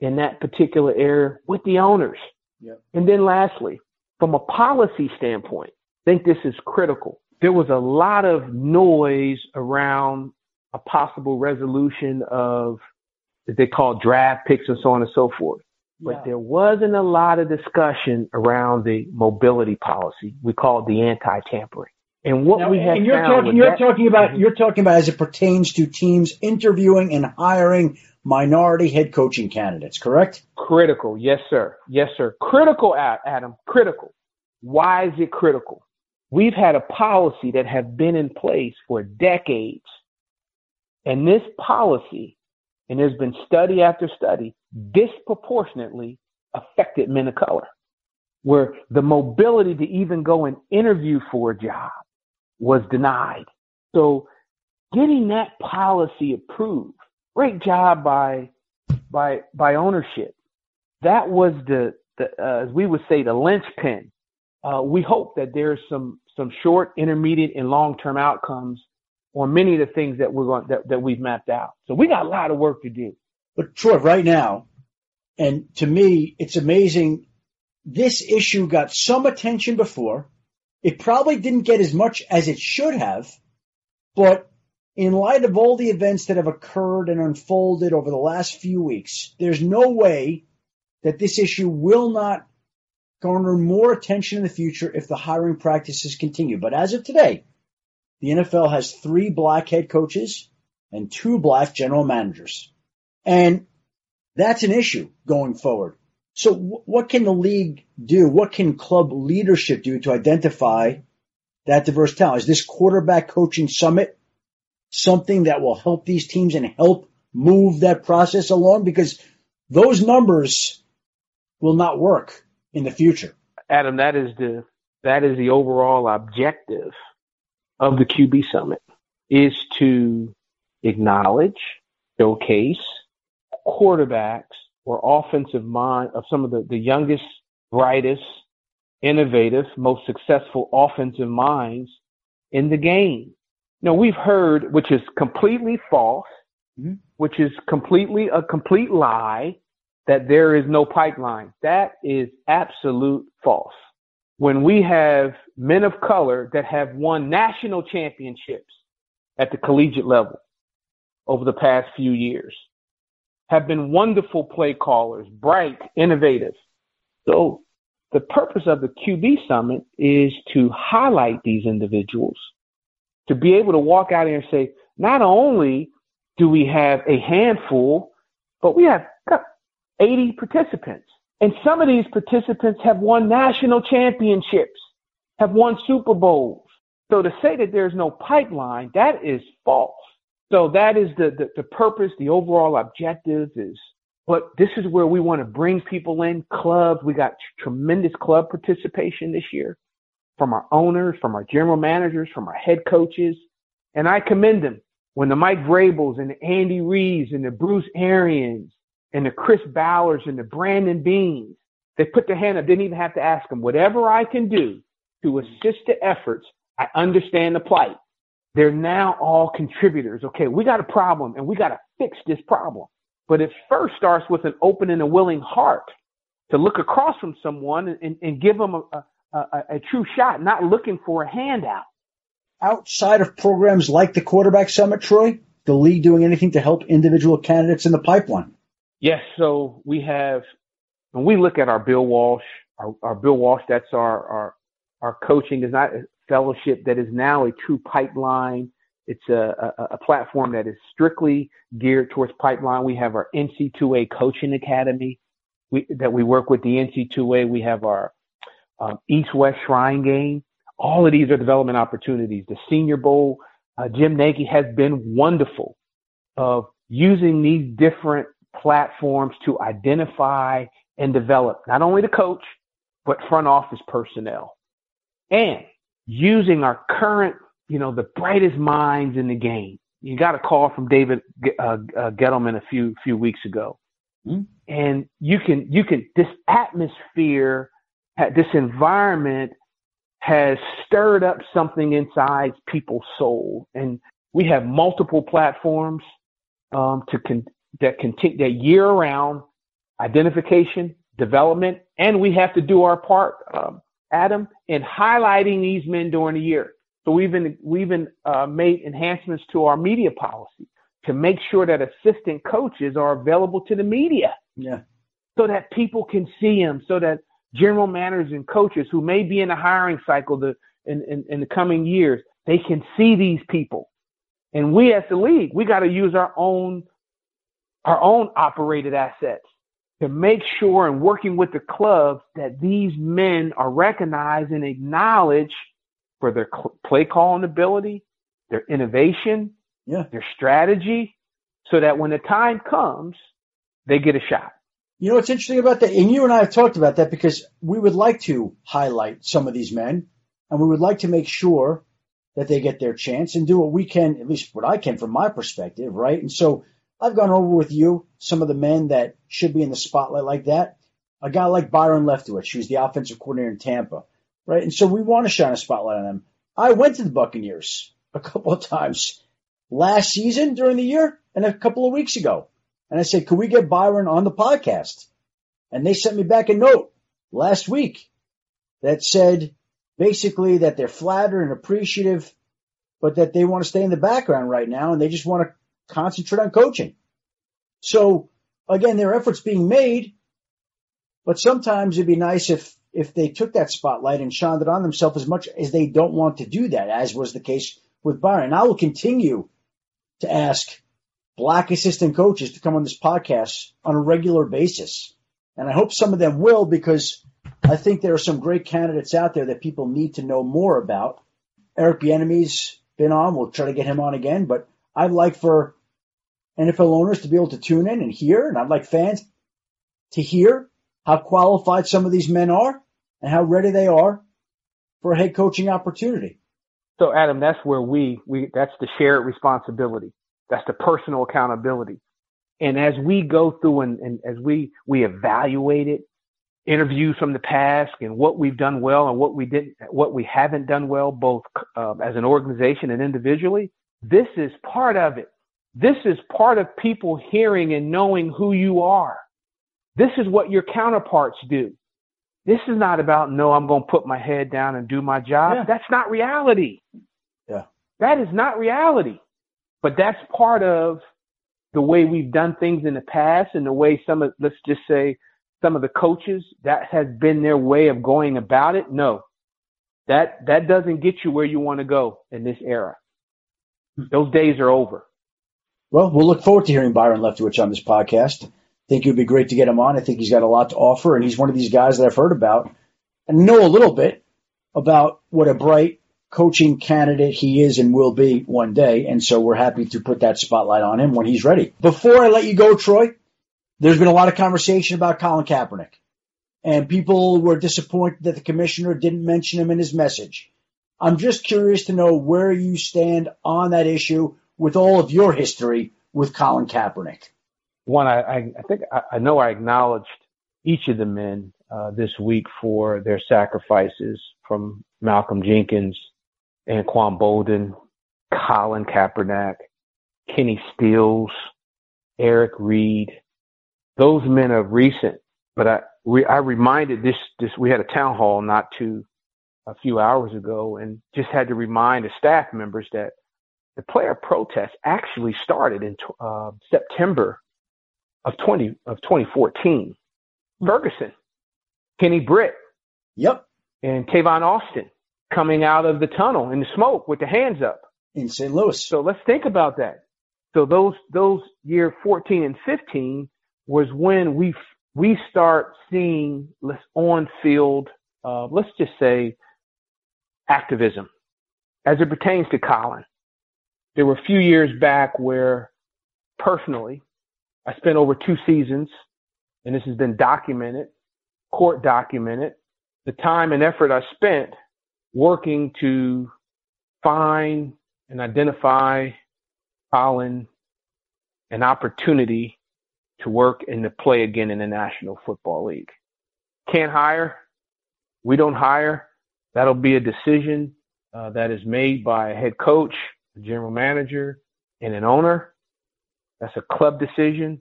in that particular area with the owners. Yep. And then lastly, from a policy standpoint, I think this is critical there was a lot of noise around a possible resolution of that they call draft picks and so on and so forth. But yeah. there wasn't a lot of discussion around the mobility policy. We call it the anti-tampering. And what now, we have and you're talking, you're that, talking about, mm-hmm. you're talking about as it pertains to teams interviewing and hiring minority head coaching candidates, correct? Critical. Yes, sir. Yes, sir. Critical, Adam. Critical. Why is it critical? We've had a policy that have been in place for decades. And this policy, and there's been study after study, disproportionately affected men of color, where the mobility to even go and interview for a job was denied. So getting that policy approved, great job by by by ownership. That was the, the uh, as we would say the linchpin. Uh, we hope that there's some some short, intermediate, and long-term outcomes on many of the things that we're going that, that we've mapped out. So we got a lot of work to do. But Troy, right now, and to me, it's amazing. This issue got some attention before. It probably didn't get as much as it should have, but in light of all the events that have occurred and unfolded over the last few weeks, there's no way that this issue will not garner more attention in the future if the hiring practices continue. But as of today, the NFL has three black head coaches and two black general managers. And that's an issue going forward. So what can the league do? What can club leadership do to identify that diverse talent? Is this quarterback coaching summit something that will help these teams and help move that process along? Because those numbers will not work in the future. Adam, that is the that is the overall objective of the QB summit is to acknowledge, showcase quarterbacks or offensive mind of some of the, the youngest, brightest, innovative, most successful offensive minds in the game. Now we've heard, which is completely false, mm-hmm. which is completely a complete lie, that there is no pipeline. That is absolute false. When we have men of color that have won national championships at the collegiate level over the past few years, have been wonderful play callers, bright, innovative. So the purpose of the QB summit is to highlight these individuals, to be able to walk out here and say, not only do we have a handful, but we have 80 participants. And some of these participants have won national championships, have won Super Bowls. So to say that there's no pipeline, that is false. So that is the, the, the purpose, the overall objective is but this is where we want to bring people in clubs. We got tremendous club participation this year from our owners, from our general managers, from our head coaches. And I commend them when the Mike Vrabels and the Andy Reeves and the Bruce Arians and the Chris Ballers and the Brandon Beanes, they put their hand up, didn't even have to ask them, whatever I can do to assist the efforts, I understand the plight. They're now all contributors. Okay, we got a problem and we got to fix this problem. But it first starts with an open and a willing heart to look across from someone and, and give them a, a, a, a true shot, not looking for a handout. Outside of programs like the Quarterback Summit, Troy, the league doing anything to help individual candidates in the pipeline? Yes. So we have, when we look at our Bill Walsh, our, our Bill Walsh, that's our, our, our coaching is not fellowship that is now a true pipeline. It's a, a, a, platform that is strictly geared towards pipeline. We have our NC2A coaching academy we, that we work with the NC2A. We have our um, East West Shrine game. All of these are development opportunities. The Senior Bowl, uh, Jim Nagy has been wonderful of using these different platforms to identify and develop not only the coach, but front office personnel. And using our current, you know, the brightest minds in the game. You got a call from David uh, uh, Gettleman a few few weeks ago, mm-hmm. and you can you can this atmosphere, this environment has stirred up something inside people's soul, and we have multiple platforms um, to con- that continue that year round identification, development, and we have to do our part. Um, Adam, and highlighting these men during the year. So we've been, we've been, uh, made enhancements to our media policy to make sure that assistant coaches are available to the media. Yeah. So that people can see them, so that general managers and coaches who may be in the hiring cycle the, in, in, in the coming years, they can see these people. And we as the league, we got to use our own, our own operated assets to make sure and working with the clubs that these men are recognized and acknowledged for their cl- play calling ability, their innovation, yeah. their strategy, so that when the time comes, they get a shot. You know what's interesting about that? And you and I have talked about that because we would like to highlight some of these men and we would like to make sure that they get their chance and do what we can, at least what I can from my perspective, right? And so I've gone over with you some of the men that should be in the spotlight like that. A guy like Byron Leftwich, who's the offensive coordinator in Tampa, right? And so we want to shine a spotlight on them. I went to the Buccaneers a couple of times last season during the year and a couple of weeks ago. And I said, could we get Byron on the podcast? And they sent me back a note last week that said basically that they're flattered and appreciative but that they want to stay in the background right now and they just want to concentrate on coaching. So again, there are efforts being made, but sometimes it'd be nice if, if they took that spotlight and shined it on themselves as much as they don't want to do that, as was the case with Byron. I will continue to ask black assistant coaches to come on this podcast on a regular basis. And I hope some of them will because I think there are some great candidates out there that people need to know more about. Eric Bieniemy's been on. We'll try to get him on again, but I'd like for NFL owners to be able to tune in and hear, and I'd like fans to hear how qualified some of these men are and how ready they are for a head coaching opportunity. So Adam, that's where we, we, that's the shared responsibility. That's the personal accountability. And as we go through and, and as we, we evaluate it, interviews from the past and what we've done well and what we didn't, what we haven't done well, both uh, as an organization and individually, this is part of it. This is part of people hearing and knowing who you are. This is what your counterparts do. This is not about, no, I'm going to put my head down and do my job. Yeah. That's not reality. Yeah. That is not reality. But that's part of the way we've done things in the past and the way some of, let's just say, some of the coaches, that has been their way of going about it. No, that, that doesn't get you where you want to go in this era. Hmm. Those days are over. Well, we'll look forward to hearing Byron Leftwich on this podcast. I think it would be great to get him on. I think he's got a lot to offer, and he's one of these guys that I've heard about and know a little bit about what a bright, coaching candidate he is and will be one day. And so we're happy to put that spotlight on him when he's ready. Before I let you go, Troy, there's been a lot of conversation about Colin Kaepernick and people were disappointed that the commissioner didn't mention him in his message. I'm just curious to know where you stand on that issue with all of your history with Colin Kaepernick. One, I, I, think I, know I acknowledged each of the men uh, this week for their sacrifices from Malcolm Jenkins Anquan Boldin, Colin Kaepernick, Kenny Stills, Eric Reid. Those men are recent, but I, re, I reminded this, this, we had a town hall not too, a few hours ago and just had to remind the staff members that the player protest actually started in uh, September of 20, of 2014. Ferguson, Kenny Britt. Yep. And Tavon Austin coming out of the tunnel in the smoke with the hands up in St. Louis. So let's think about that. So those those year 14 and 15 was when we we start seeing let's on field uh, let's just say activism as it pertains to Colin. There were a few years back where personally I spent over two seasons and this has been documented, court documented, the time and effort I spent working to find and identify Colin an opportunity to work and to play again in the National Football League. Can't hire. We don't hire. That'll be a decision uh, that is made by a head coach, a general manager, and an owner. That's a club decision.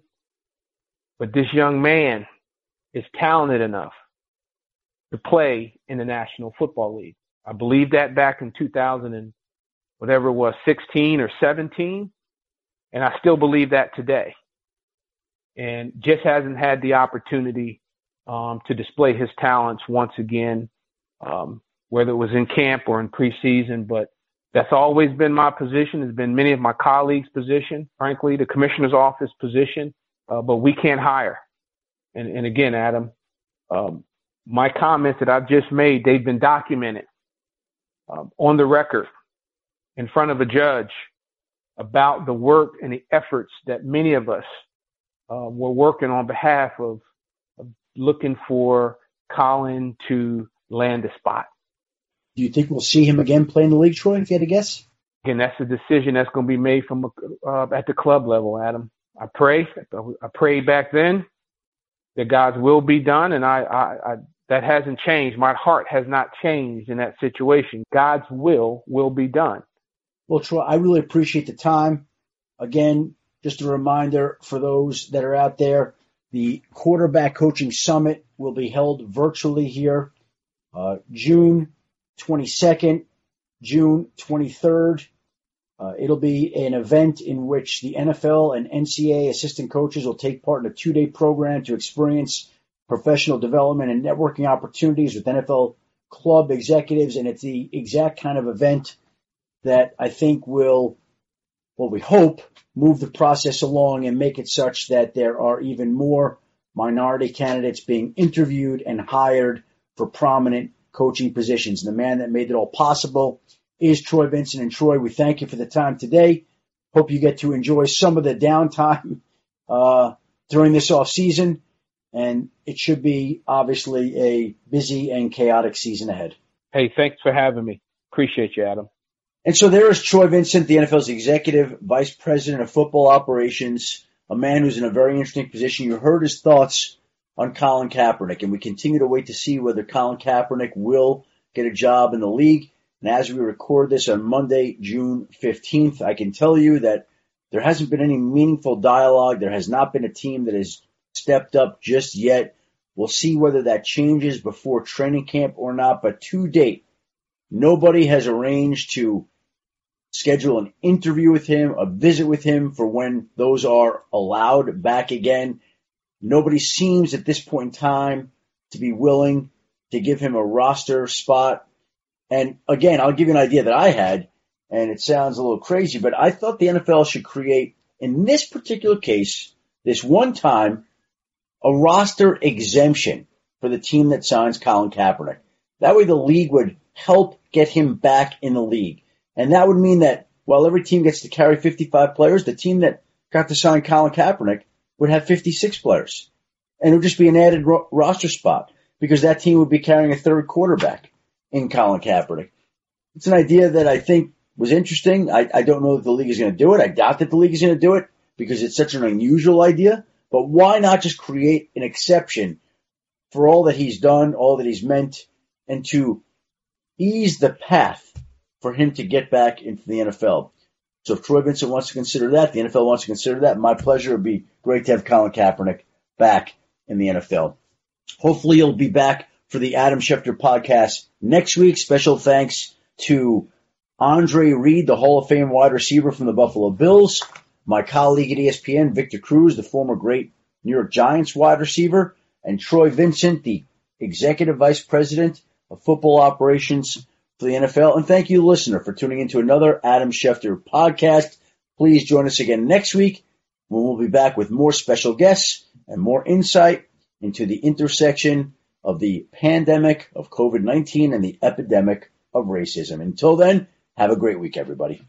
But this young man is talented enough to play in the National Football League. I believe that back in 2000 and whatever it was, 16 or 17. And I still believe that today. And just hasn't had the opportunity um, to display his talents once again, um, whether it was in camp or in preseason. But that's always been my position. Has been many of my colleagues' position, frankly, the commissioner's office position. Uh, but we can't hire. And, and again, Adam, um, my comments that I've just made, they've been documented um, on the record in front of a judge about the work and the efforts that many of us uh, were working on behalf of, of, looking for Colin to land a spot. Do you think we'll see him again play in the league, Troy? If you had to guess. Again, that's a decision that's going to be made from uh, at the club level, Adam. I pray. I prayed back then that God's will be done, and I, I, I that hasn't changed. My heart has not changed in that situation. God's will will be done. Well, Troy, I really appreciate the time. Again, just a reminder for those that are out there, the quarterback coaching summit will be held virtually here, uh, June 22nd, June 23rd. Uh, it'll be an event in which the NFL and NCAA assistant coaches will take part in a two day program to experience professional development and networking opportunities with NFL club executives. And it's the exact kind of event that I think will, well, we hope, move the process along and make it such that there are even more minority candidates being interviewed and hired for prominent coaching positions. And the man that made it all possible is Troy Vincent. And Troy, we thank you for the time today. Hope you get to enjoy some of the downtime uh, during this off season, and it should be obviously a busy and chaotic season ahead. Hey, thanks for having me. Appreciate you, Adam. And so there is Troy Vincent, the NFL's executive vice president of football operations, a man who's in a very interesting position. You heard his thoughts on Colin Kaepernick, and we continue to wait to see whether Colin Kaepernick will get a job in the league. And as we record this on Monday, June 15th, I can tell you that there hasn't been any meaningful dialogue. There has not been a team that has stepped up just yet. We'll see whether that changes before training camp or not. But to date, nobody has arranged to schedule an interview with him, a visit with him for when those are allowed back again. Nobody seems at this point in time to be willing to give him a roster spot and again, I'll give you an idea that I had, and it sounds a little crazy, but I thought the NFL should create, in this particular case, this one time, a roster exemption for the team that signs Colin Kaepernick. That way the league would help get him back in the league. And that would mean that while every team gets to carry 55 players, the team that got to sign Colin Kaepernick would have 56 players. And it would just be an added ro- roster spot because that team would be carrying a third quarterback in Colin Kaepernick. It's an idea that I think was interesting. I, I don't know that the league is going to do it. I doubt that the league is going to do it because it's such an unusual idea. But why not just create an exception for all that he's done, all that he's meant, and to ease the path for him to get back into the NFL? So if Troy Vincent wants to consider that, the NFL wants to consider that, my pleasure. It would be great to have Colin Kaepernick back in the NFL. Hopefully he'll be back for the Adam Schefter podcast next week. Special thanks to Andre Reed, the Hall of Fame wide receiver from the Buffalo Bills, my colleague at ESPN, Victor Cruz, the former great New York Giants wide receiver, and Troy Vincent, the executive vice president of football operations for the NFL. And thank you, listener, for tuning into another Adam Schefter podcast. Please join us again next week when we'll be back with more special guests and more insight into the intersection of the pandemic of COVID 19 and the epidemic of racism. Until then, have a great week, everybody.